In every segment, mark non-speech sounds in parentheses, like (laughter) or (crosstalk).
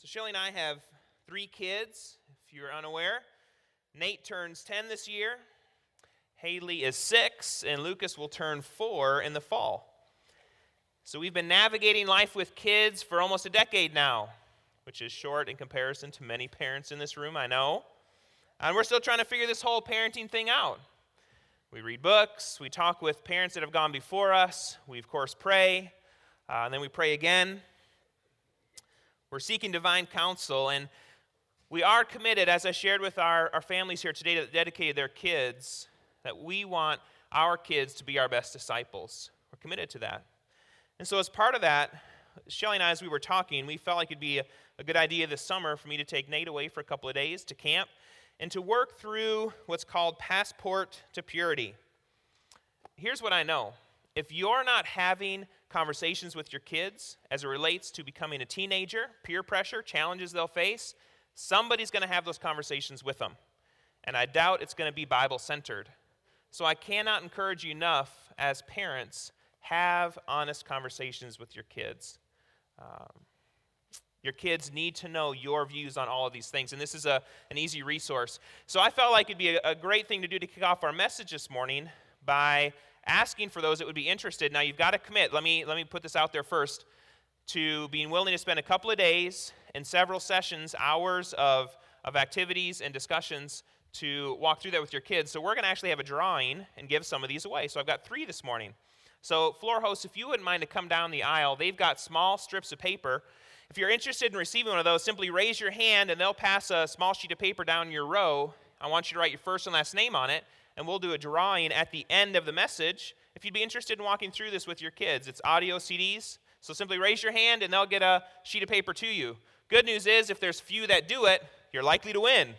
So, Shelly and I have three kids, if you're unaware. Nate turns 10 this year, Haley is six, and Lucas will turn four in the fall. So, we've been navigating life with kids for almost a decade now, which is short in comparison to many parents in this room, I know. And we're still trying to figure this whole parenting thing out. We read books, we talk with parents that have gone before us, we, of course, pray, uh, and then we pray again. We're seeking divine counsel, and we are committed, as I shared with our, our families here today that dedicated their kids, that we want our kids to be our best disciples. We're committed to that. And so, as part of that, Shelly and I, as we were talking, we felt like it'd be a, a good idea this summer for me to take Nate away for a couple of days to camp and to work through what's called Passport to Purity. Here's what I know if you're not having conversations with your kids as it relates to becoming a teenager, peer pressure, challenges they'll face, somebody's going to have those conversations with them. And I doubt it's going to be Bible centered. So I cannot encourage you enough as parents, have honest conversations with your kids. Um, your kids need to know your views on all of these things, and this is a, an easy resource. So I felt like it'd be a, a great thing to do to kick off our message this morning by asking for those that would be interested. Now, you've got to commit. Let me, let me put this out there first to being willing to spend a couple of days and several sessions, hours of, of activities and discussions to walk through that with your kids. So, we're going to actually have a drawing and give some of these away. So, I've got three this morning. So, floor hosts, if you wouldn't mind to come down the aisle, they've got small strips of paper. If you're interested in receiving one of those, simply raise your hand and they'll pass a small sheet of paper down your row. I want you to write your first and last name on it and we'll do a drawing at the end of the message. If you'd be interested in walking through this with your kids, it's audio CDs. So simply raise your hand and they'll get a sheet of paper to you. Good news is, if there's few that do it, you're likely to win.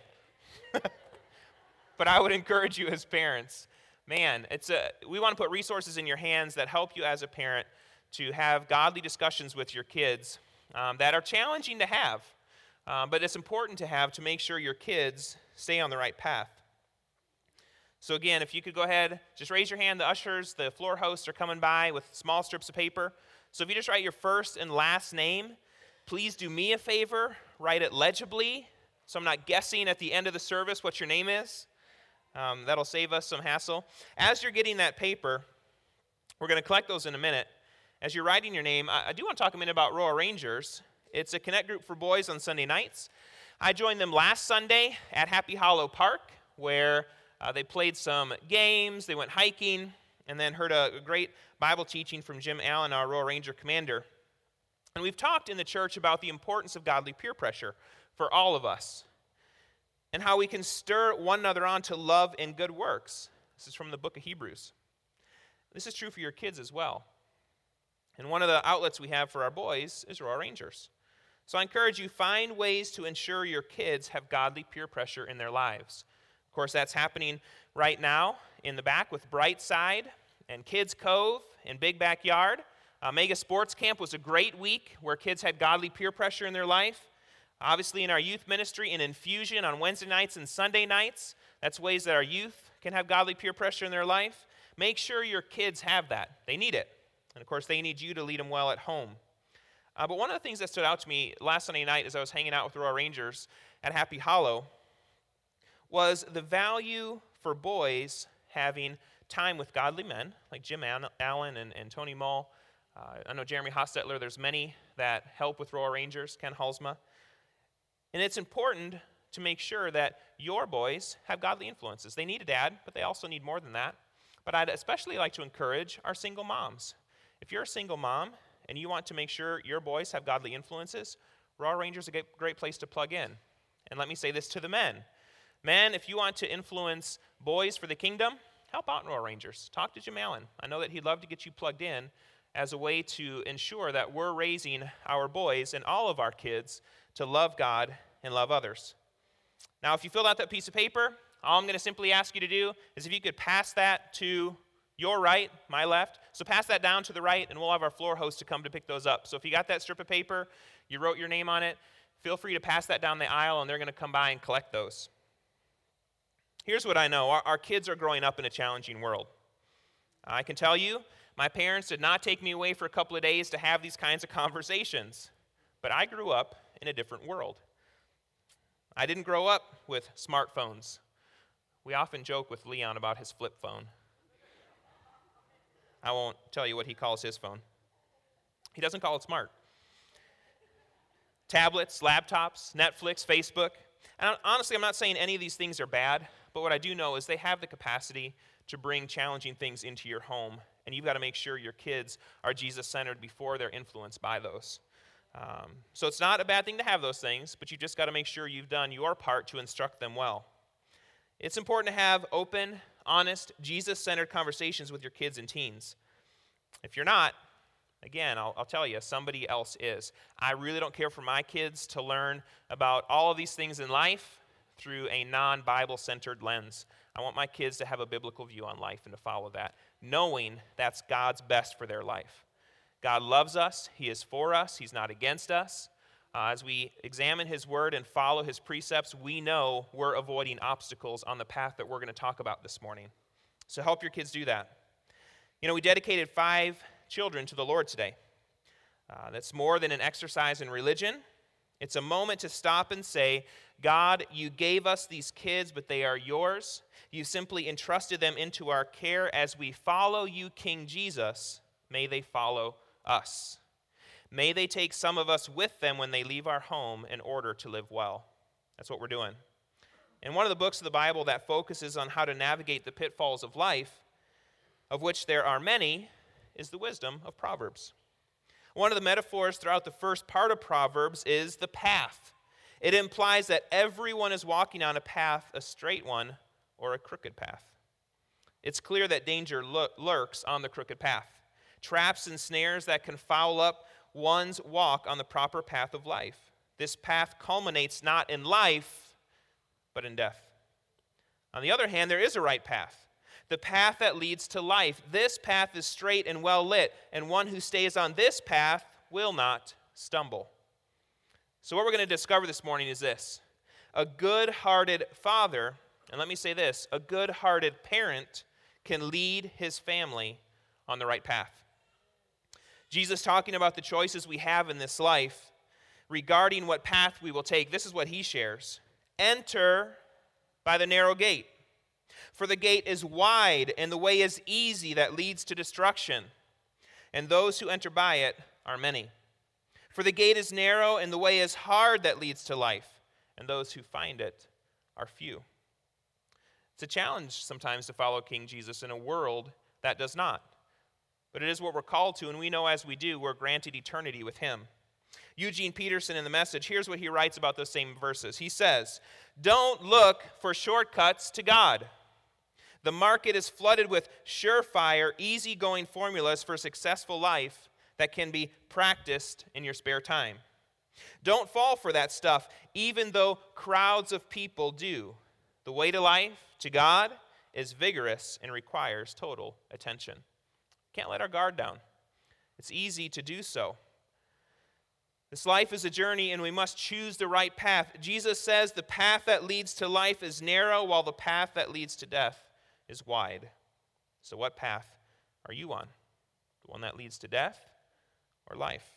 (laughs) but I would encourage you as parents, man, it's a, we want to put resources in your hands that help you as a parent to have godly discussions with your kids um, that are challenging to have. Um, but it's important to have to make sure your kids stay on the right path. So, again, if you could go ahead, just raise your hand. The ushers, the floor hosts are coming by with small strips of paper. So, if you just write your first and last name, please do me a favor, write it legibly so I'm not guessing at the end of the service what your name is. Um, that'll save us some hassle. As you're getting that paper, we're going to collect those in a minute. As you're writing your name, I, I do want to talk a minute about Royal Rangers. It's a connect group for boys on Sunday nights. I joined them last Sunday at Happy Hollow Park, where uh, they played some games, they went hiking, and then heard a, a great Bible teaching from Jim Allen, our Royal Ranger commander. And we've talked in the church about the importance of godly peer pressure for all of us and how we can stir one another on to love and good works. This is from the book of Hebrews. This is true for your kids as well. And one of the outlets we have for our boys is Royal Rangers. So I encourage you find ways to ensure your kids have godly peer pressure in their lives. Of course, that's happening right now in the back with Brightside and Kids Cove and Big Backyard. Uh, Mega Sports Camp was a great week where kids had godly peer pressure in their life. Obviously, in our youth ministry, in infusion on Wednesday nights and Sunday nights, that's ways that our youth can have godly peer pressure in their life. Make sure your kids have that. They need it. And of course, they need you to lead them well at home. Uh, but one of the things that stood out to me last Sunday night as I was hanging out with the Royal Rangers at Happy Hollow was the value for boys having time with godly men like Jim Allen and, and Tony Mull. Uh, I know Jeremy Hostetler, there's many that help with Royal Rangers, Ken Halsma. And it's important to make sure that your boys have godly influences. They need a dad, but they also need more than that. But I'd especially like to encourage our single moms. If you're a single mom and you want to make sure your boys have godly influences, Royal Rangers is a great place to plug in. And let me say this to the men Men, if you want to influence boys for the kingdom, help out Royal Rangers. Talk to Jim Allen. I know that he'd love to get you plugged in as a way to ensure that we're raising our boys and all of our kids to love God and love others. Now, if you filled out that piece of paper, all I'm going to simply ask you to do is if you could pass that to your right, my left. So pass that down to the right, and we'll have our floor host to come to pick those up. So if you got that strip of paper, you wrote your name on it, feel free to pass that down the aisle, and they're going to come by and collect those. Here's what I know our, our kids are growing up in a challenging world. I can tell you, my parents did not take me away for a couple of days to have these kinds of conversations. But I grew up in a different world. I didn't grow up with smartphones. We often joke with Leon about his flip phone. I won't tell you what he calls his phone. He doesn't call it smart. Tablets, laptops, Netflix, Facebook. And honestly, I'm not saying any of these things are bad, but what I do know is they have the capacity to bring challenging things into your home. And you've got to make sure your kids are Jesus centered before they're influenced by those. Um, so it's not a bad thing to have those things, but you've just got to make sure you've done your part to instruct them well. It's important to have open, honest, Jesus centered conversations with your kids and teens. If you're not, again, I'll, I'll, tell you, somebody else is. I really don't care for my kids to learn about all of these things in life through a non Bible centered lens. I want my kids to have a biblical view on life and to follow that, knowing that's God's best for their life. God loves us, He is for us, He's not against us. Uh, as we examine His Word and follow His precepts, we know we're avoiding obstacles on the path that we're going to talk about this morning. So help your kids do that. You know, we dedicated five children to the Lord today. Uh, that's more than an exercise in religion. It's a moment to stop and say, God, you gave us these kids, but they are yours. You simply entrusted them into our care. As we follow you, King Jesus, may they follow us. May they take some of us with them when they leave our home in order to live well. That's what we're doing. And one of the books of the Bible that focuses on how to navigate the pitfalls of life, of which there are many, is the wisdom of Proverbs. One of the metaphors throughout the first part of Proverbs is the path. It implies that everyone is walking on a path, a straight one, or a crooked path. It's clear that danger lurks on the crooked path traps and snares that can foul up one's walk on the proper path of life. This path culminates not in life, but in death. On the other hand, there is a right path, the path that leads to life. This path is straight and well lit, and one who stays on this path will not stumble. So, what we're going to discover this morning is this a good hearted father, and let me say this a good hearted parent can lead his family on the right path. Jesus talking about the choices we have in this life regarding what path we will take. This is what he shares Enter by the narrow gate, for the gate is wide and the way is easy that leads to destruction, and those who enter by it are many. For the gate is narrow and the way is hard that leads to life, and those who find it are few. It's a challenge sometimes to follow King Jesus in a world that does not but it is what we're called to, and we know as we do, we're granted eternity with Him. Eugene Peterson in the message, here's what he writes about those same verses. He says, Don't look for shortcuts to God. The market is flooded with surefire, easygoing formulas for successful life that can be practiced in your spare time. Don't fall for that stuff, even though crowds of people do. The way to life, to God, is vigorous and requires total attention. Can't let our guard down. It's easy to do so. This life is a journey, and we must choose the right path. Jesus says the path that leads to life is narrow, while the path that leads to death is wide. So, what path are you on? The one that leads to death or life?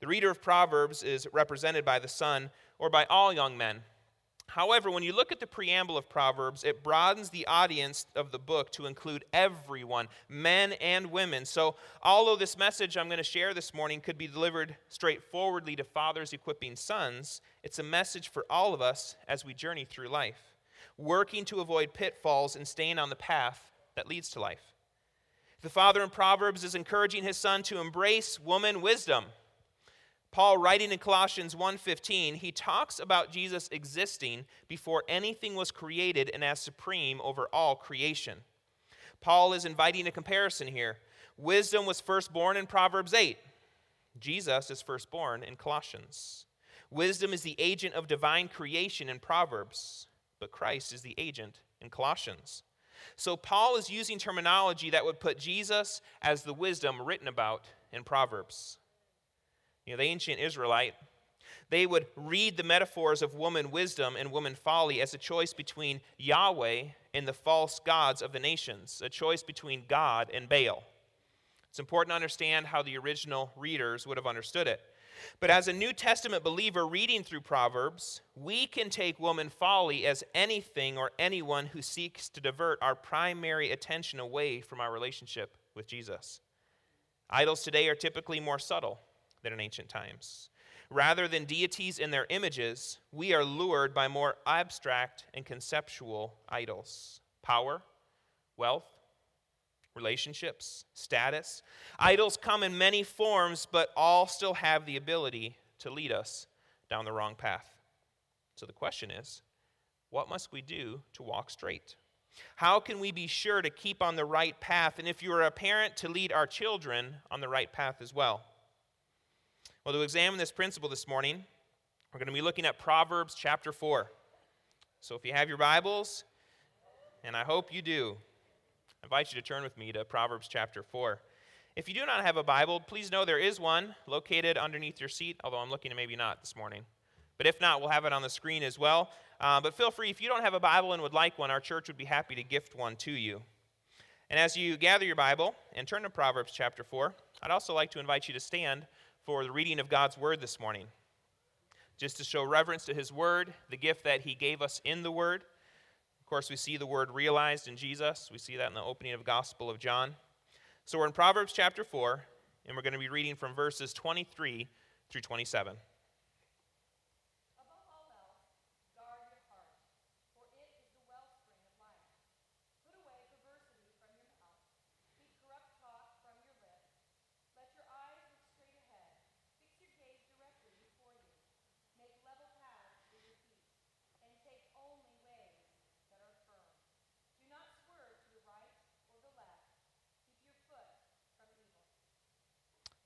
The reader of Proverbs is represented by the son or by all young men. However, when you look at the preamble of Proverbs, it broadens the audience of the book to include everyone, men and women. So, although this message I'm going to share this morning could be delivered straightforwardly to fathers equipping sons, it's a message for all of us as we journey through life, working to avoid pitfalls and staying on the path that leads to life. The father in Proverbs is encouraging his son to embrace woman wisdom Paul writing in Colossians 1:15, he talks about Jesus existing before anything was created and as supreme over all creation. Paul is inviting a comparison here. Wisdom was first born in Proverbs 8. Jesus is firstborn in Colossians. Wisdom is the agent of divine creation in Proverbs, but Christ is the agent in Colossians. So Paul is using terminology that would put Jesus as the wisdom written about in Proverbs you know, the ancient Israelite, they would read the metaphors of woman wisdom and woman folly as a choice between Yahweh and the false gods of the nations, a choice between God and Baal. It's important to understand how the original readers would have understood it. But as a New Testament believer reading through Proverbs, we can take woman folly as anything or anyone who seeks to divert our primary attention away from our relationship with Jesus. Idols today are typically more subtle than in ancient times. Rather than deities in their images, we are lured by more abstract and conceptual idols power, wealth, relationships, status. Idols come in many forms, but all still have the ability to lead us down the wrong path. So the question is what must we do to walk straight? How can we be sure to keep on the right path? And if you are a parent, to lead our children on the right path as well. Well, to examine this principle this morning, we're going to be looking at Proverbs chapter 4. So if you have your Bibles, and I hope you do, I invite you to turn with me to Proverbs chapter 4. If you do not have a Bible, please know there is one located underneath your seat, although I'm looking to maybe not this morning. But if not, we'll have it on the screen as well. Uh, but feel free, if you don't have a Bible and would like one, our church would be happy to gift one to you. And as you gather your Bible and turn to Proverbs chapter 4, I'd also like to invite you to stand for the reading of God's Word this morning. Just to show reverence to His Word, the gift that He gave us in the Word. Of course, we see the Word realized in Jesus. We see that in the opening of Gospel of John. So we're in Proverbs chapter 4, and we're going to be reading from verses 23 through 27.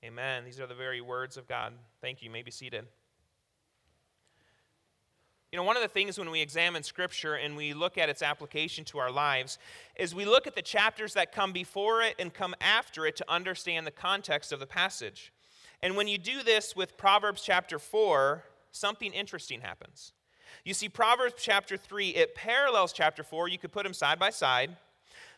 Amen. These are the very words of God. Thank you. you may be seated. You know, one of the things when we examine Scripture and we look at its application to our lives is we look at the chapters that come before it and come after it to understand the context of the passage. And when you do this with Proverbs chapter 4, something interesting happens. You see, Proverbs chapter 3, it parallels chapter 4. You could put them side by side,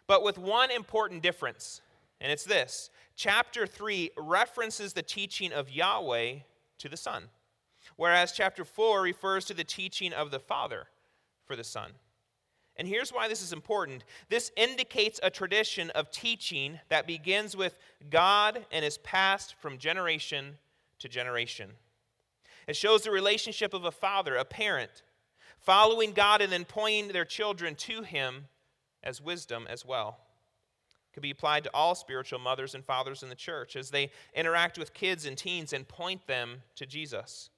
but with one important difference, and it's this chapter 3 references the teaching of Yahweh to the Son, whereas chapter 4 refers to the teaching of the Father for the Son. And here's why this is important this indicates a tradition of teaching that begins with God and is passed from generation to generation. It shows the relationship of a father, a parent, following God and then pointing their children to Him as wisdom as well could be applied to all spiritual mothers and fathers in the church as they interact with kids and teens and point them to Jesus.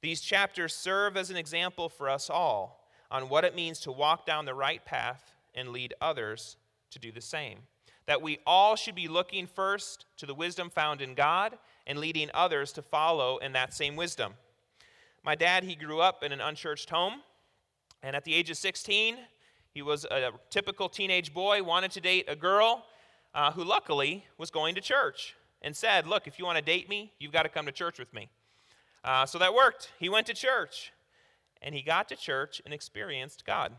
These chapters serve as an example for us all on what it means to walk down the right path and lead others to do the same. That we all should be looking first to the wisdom found in God and leading others to follow in that same wisdom. My dad, he grew up in an unchurched home, and at the age of 16, he was a typical teenage boy, wanted to date a girl uh, who luckily was going to church and said, Look, if you want to date me, you've got to come to church with me. Uh, so that worked. He went to church and he got to church and experienced God.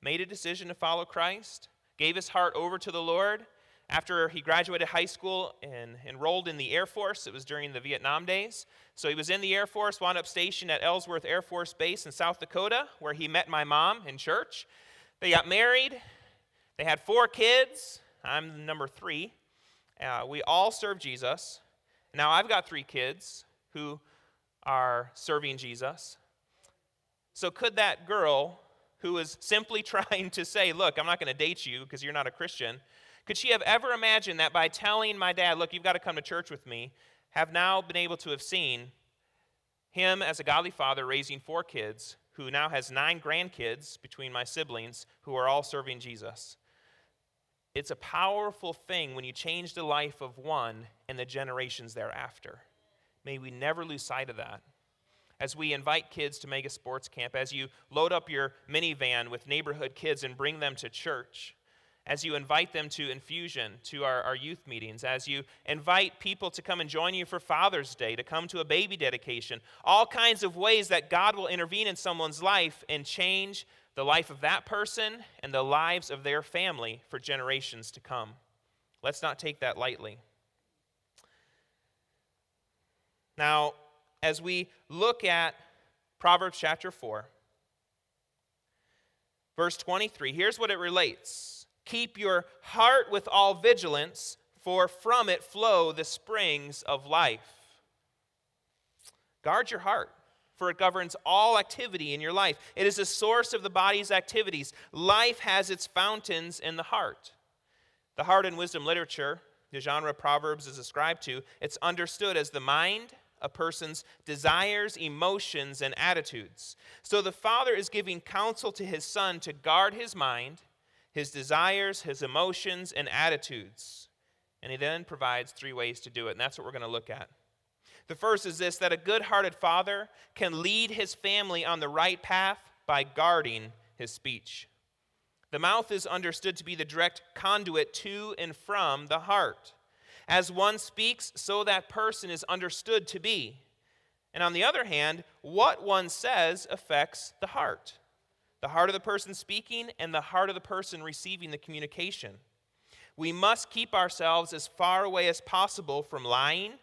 Made a decision to follow Christ, gave his heart over to the Lord. After he graduated high school and enrolled in the Air Force, it was during the Vietnam days. So he was in the Air Force, wound up stationed at Ellsworth Air Force Base in South Dakota, where he met my mom in church. They got married. They had four kids. I'm number three. Uh, we all serve Jesus. Now, I've got three kids who are serving Jesus. So, could that girl who was simply (laughs) trying to say, Look, I'm not going to date you because you're not a Christian, could she have ever imagined that by telling my dad, Look, you've got to come to church with me, have now been able to have seen him as a godly father raising four kids who now has nine grandkids between my siblings who are all serving Jesus. It's a powerful thing when you change the life of one and the generations thereafter. May we never lose sight of that. As we invite kids to mega sports camp, as you load up your minivan with neighborhood kids and bring them to church, as you invite them to infusion, to our, our youth meetings, as you invite people to come and join you for Father's Day, to come to a baby dedication, all kinds of ways that God will intervene in someone's life and change the life of that person and the lives of their family for generations to come. Let's not take that lightly. Now, as we look at Proverbs chapter 4, verse 23, here's what it relates Keep your heart with all vigilance, for from it flow the springs of life. Guard your heart, for it governs all activity in your life. It is the source of the body's activities. Life has its fountains in the heart. The heart in wisdom literature, the genre Proverbs is ascribed to, it's understood as the mind, a person's desires, emotions, and attitudes. So the father is giving counsel to his son to guard his mind, his desires, his emotions, and attitudes. And he then provides three ways to do it, and that's what we're going to look at. The first is this that a good hearted father can lead his family on the right path by guarding his speech. The mouth is understood to be the direct conduit to and from the heart. As one speaks, so that person is understood to be. And on the other hand, what one says affects the heart the heart of the person speaking and the heart of the person receiving the communication. We must keep ourselves as far away as possible from lying,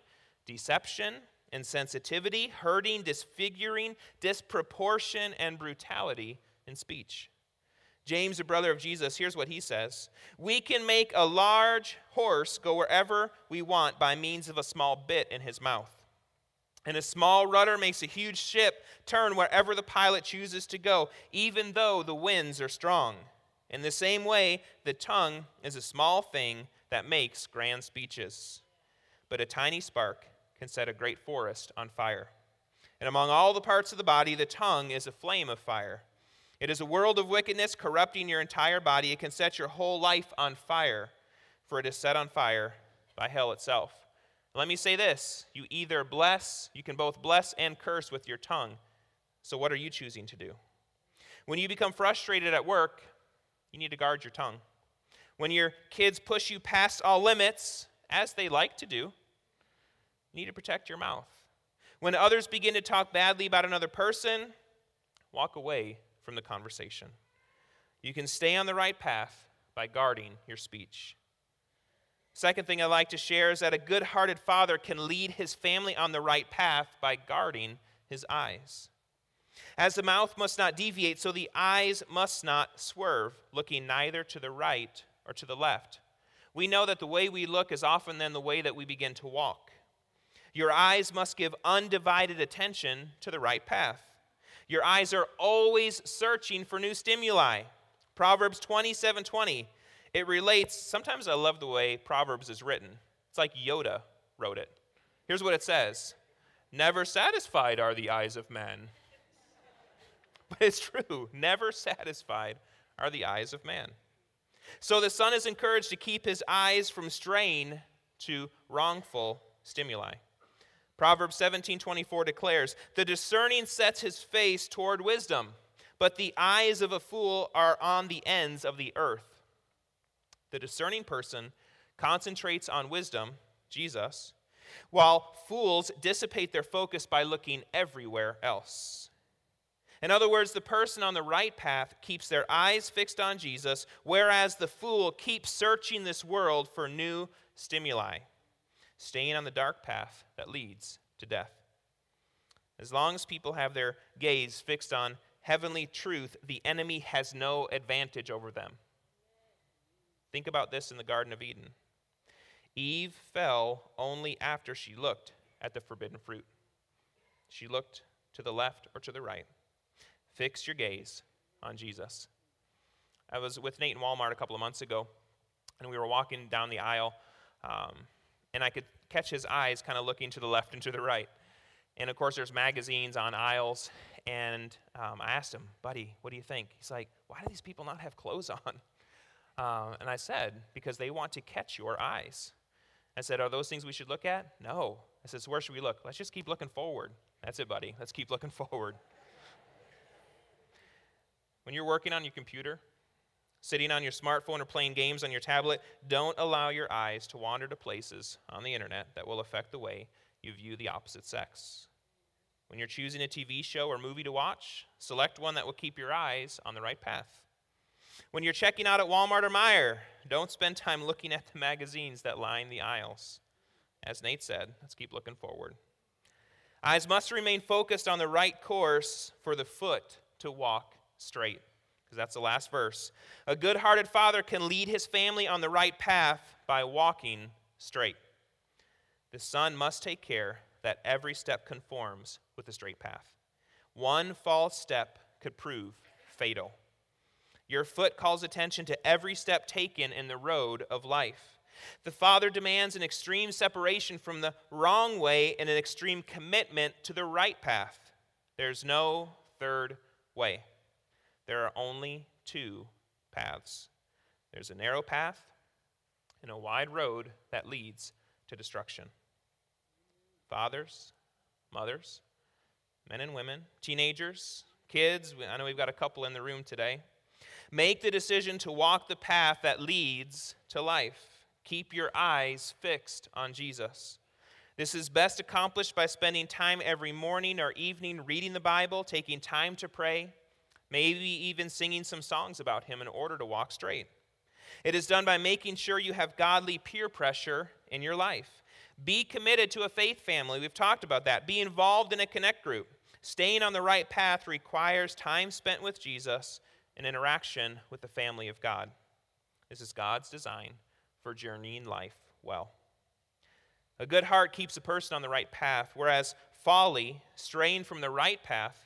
deception, insensitivity, hurting, disfiguring, disproportion, and brutality in speech. James, the brother of Jesus, here's what he says We can make a large horse go wherever we want by means of a small bit in his mouth. And a small rudder makes a huge ship turn wherever the pilot chooses to go, even though the winds are strong. In the same way, the tongue is a small thing that makes grand speeches. But a tiny spark can set a great forest on fire. And among all the parts of the body, the tongue is a flame of fire. It is a world of wickedness corrupting your entire body. It can set your whole life on fire, for it is set on fire by hell itself. Let me say this you either bless, you can both bless and curse with your tongue. So, what are you choosing to do? When you become frustrated at work, you need to guard your tongue. When your kids push you past all limits, as they like to do, you need to protect your mouth. When others begin to talk badly about another person, walk away from the conversation. You can stay on the right path by guarding your speech. Second thing I'd like to share is that a good hearted father can lead his family on the right path by guarding his eyes. As the mouth must not deviate, so the eyes must not swerve, looking neither to the right or to the left. We know that the way we look is often then the way that we begin to walk. Your eyes must give undivided attention to the right path. Your eyes are always searching for new stimuli. Proverbs 27 20. It relates, sometimes I love the way Proverbs is written. It's like Yoda wrote it. Here's what it says Never satisfied are the eyes of men. (laughs) But it's true. Never satisfied are the eyes of man. So the son is encouraged to keep his eyes from straying to wrongful stimuli. Proverbs 17:24 declares, "The discerning sets his face toward wisdom, but the eyes of a fool are on the ends of the earth." The discerning person concentrates on wisdom, Jesus, while fools dissipate their focus by looking everywhere else. In other words, the person on the right path keeps their eyes fixed on Jesus, whereas the fool keeps searching this world for new stimuli staying on the dark path that leads to death. As long as people have their gaze fixed on heavenly truth, the enemy has no advantage over them. Think about this in the Garden of Eden. Eve fell only after she looked at the forbidden fruit. She looked to the left or to the right. Fix your gaze on Jesus. I was with Nate in Walmart a couple of months ago, and we were walking down the aisle. Um, and I could catch his eyes kind of looking to the left and to the right. And of course, there's magazines on aisles. And um, I asked him, buddy, what do you think? He's like, why do these people not have clothes on? Uh, and I said, because they want to catch your eyes. I said, are those things we should look at? No. I said, so where should we look? Let's just keep looking forward. That's it, buddy. Let's keep looking (laughs) forward. when you're working on your computer, sitting on your smartphone or playing games on your tablet, don't allow your eyes to wander to places on the internet that will affect the way you view the opposite sex. When you're choosing a TV show or movie to watch, select one that will keep your eyes on the right path. When you're checking out at Walmart or Meijer, don't spend time looking at the magazines that line the aisles. As Nate said, let's keep looking forward. Eyes must remain focused on the right course for the foot to walk straight. Because that's the last verse. A good hearted father can lead his family on the right path by walking straight. The son must take care that every step conforms with the straight path. One false step could prove fatal. Your foot calls attention to every step taken in the road of life. The Father demands an extreme separation from the wrong way and an extreme commitment to the right path. There's no third way. There are only two paths there's a narrow path and a wide road that leads to destruction. Fathers, mothers, men and women, teenagers, kids, I know we've got a couple in the room today. Make the decision to walk the path that leads to life. Keep your eyes fixed on Jesus. This is best accomplished by spending time every morning or evening reading the Bible, taking time to pray, maybe even singing some songs about Him in order to walk straight. It is done by making sure you have godly peer pressure in your life. Be committed to a faith family. We've talked about that. Be involved in a connect group. Staying on the right path requires time spent with Jesus and interaction with the family of God. This is God's design for journeying life well. A good heart keeps a person on the right path, whereas folly, straying from the right path,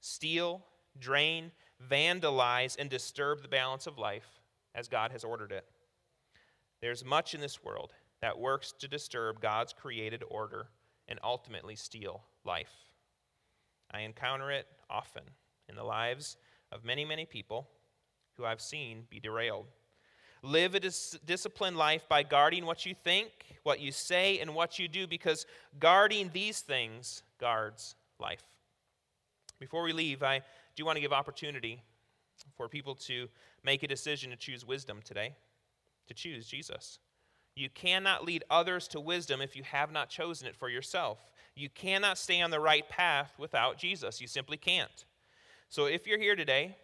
steal, drain, vandalize, and disturb the balance of life as God has ordered it. There's much in this world that works to disturb God's created order and ultimately steal life. I encounter it often in the lives of many, many people who I've seen be derailed. Live a dis- disciplined life by guarding what you think, what you say, and what you do, because guarding these things guards life. Before we leave, I do want to give opportunity for people to make a decision to choose wisdom today, to choose Jesus. You cannot lead others to wisdom if you have not chosen it for yourself. You cannot stay on the right path without Jesus. You simply can't. So if you're here today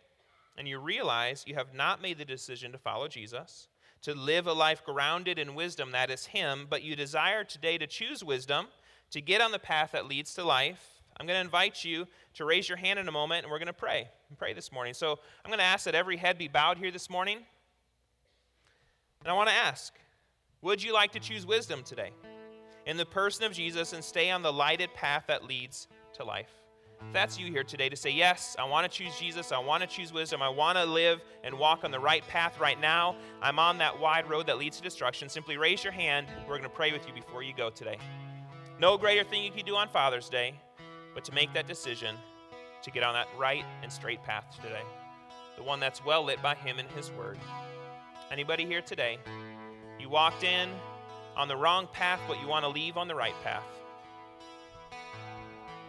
and you realize you have not made the decision to follow Jesus, to live a life grounded in wisdom that is Him, but you desire today to choose wisdom, to get on the path that leads to life, I'm going to invite you to raise your hand in a moment and we're going to pray and pray this morning. So I'm going to ask that every head be bowed here this morning. And I want to ask would you like to choose wisdom today in the person of Jesus and stay on the lighted path that leads to life? If that's you here today to say, Yes, I want to choose Jesus, I want to choose wisdom, I want to live and walk on the right path right now, I'm on that wide road that leads to destruction, simply raise your hand. We're going to pray with you before you go today. No greater thing you can do on Father's Day but to make that decision to get on that right and straight path today, the one that's well lit by Him and His Word. Anybody here today? You walked in on the wrong path, but you want to leave on the right path.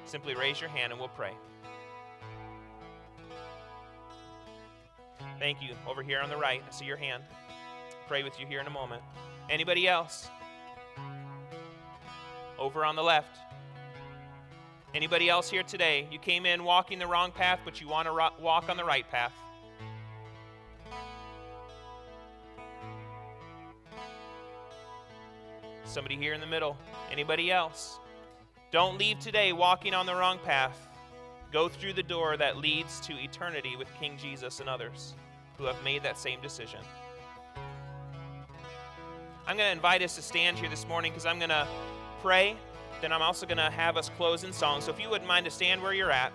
Simply raise your hand and we'll pray. Thank you. Over here on the right, I see your hand. Pray with you here in a moment. Anybody else? Over on the left. Anybody else here today? You came in walking the wrong path, but you want to ro- walk on the right path. Somebody here in the middle. Anybody else? Don't leave today walking on the wrong path. Go through the door that leads to eternity with King Jesus and others who have made that same decision. I'm going to invite us to stand here this morning because I'm going to pray then I'm also going to have us close in song. So if you wouldn't mind to stand where you're at.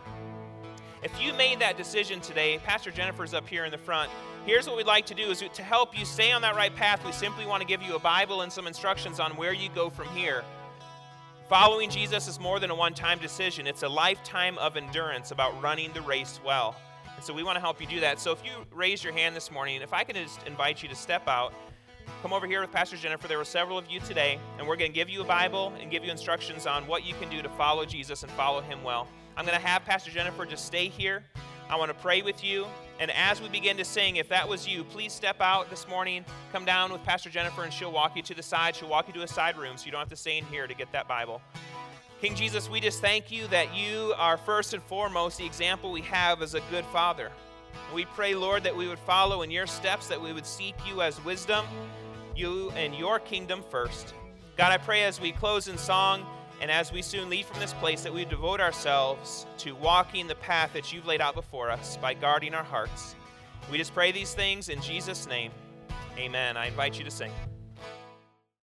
If you made that decision today, Pastor Jennifer's up here in the front. Here's what we'd like to do is to help you stay on that right path, we simply want to give you a Bible and some instructions on where you go from here. Following Jesus is more than a one-time decision. It's a lifetime of endurance about running the race well. And so we want to help you do that. So if you raise your hand this morning, if I can just invite you to step out come over here with Pastor Jennifer. There were several of you today, and we're going to give you a Bible and give you instructions on what you can do to follow Jesus and follow him well. I'm going to have Pastor Jennifer just stay here. I want to pray with you. And as we begin to sing, if that was you, please step out this morning, come down with Pastor Jennifer, and she'll walk you to the side. She'll walk you to a side room so you don't have to stay in here to get that Bible. King Jesus, we just thank you that you are first and foremost the example we have as a good father. We pray, Lord, that we would follow in your steps, that we would seek you as wisdom, you and your kingdom first. God, I pray as we close in song, And as we soon leave from this place, that we devote ourselves to walking the path that you've laid out before us by guarding our hearts. We just pray these things in Jesus' name. Amen. I invite you to sing.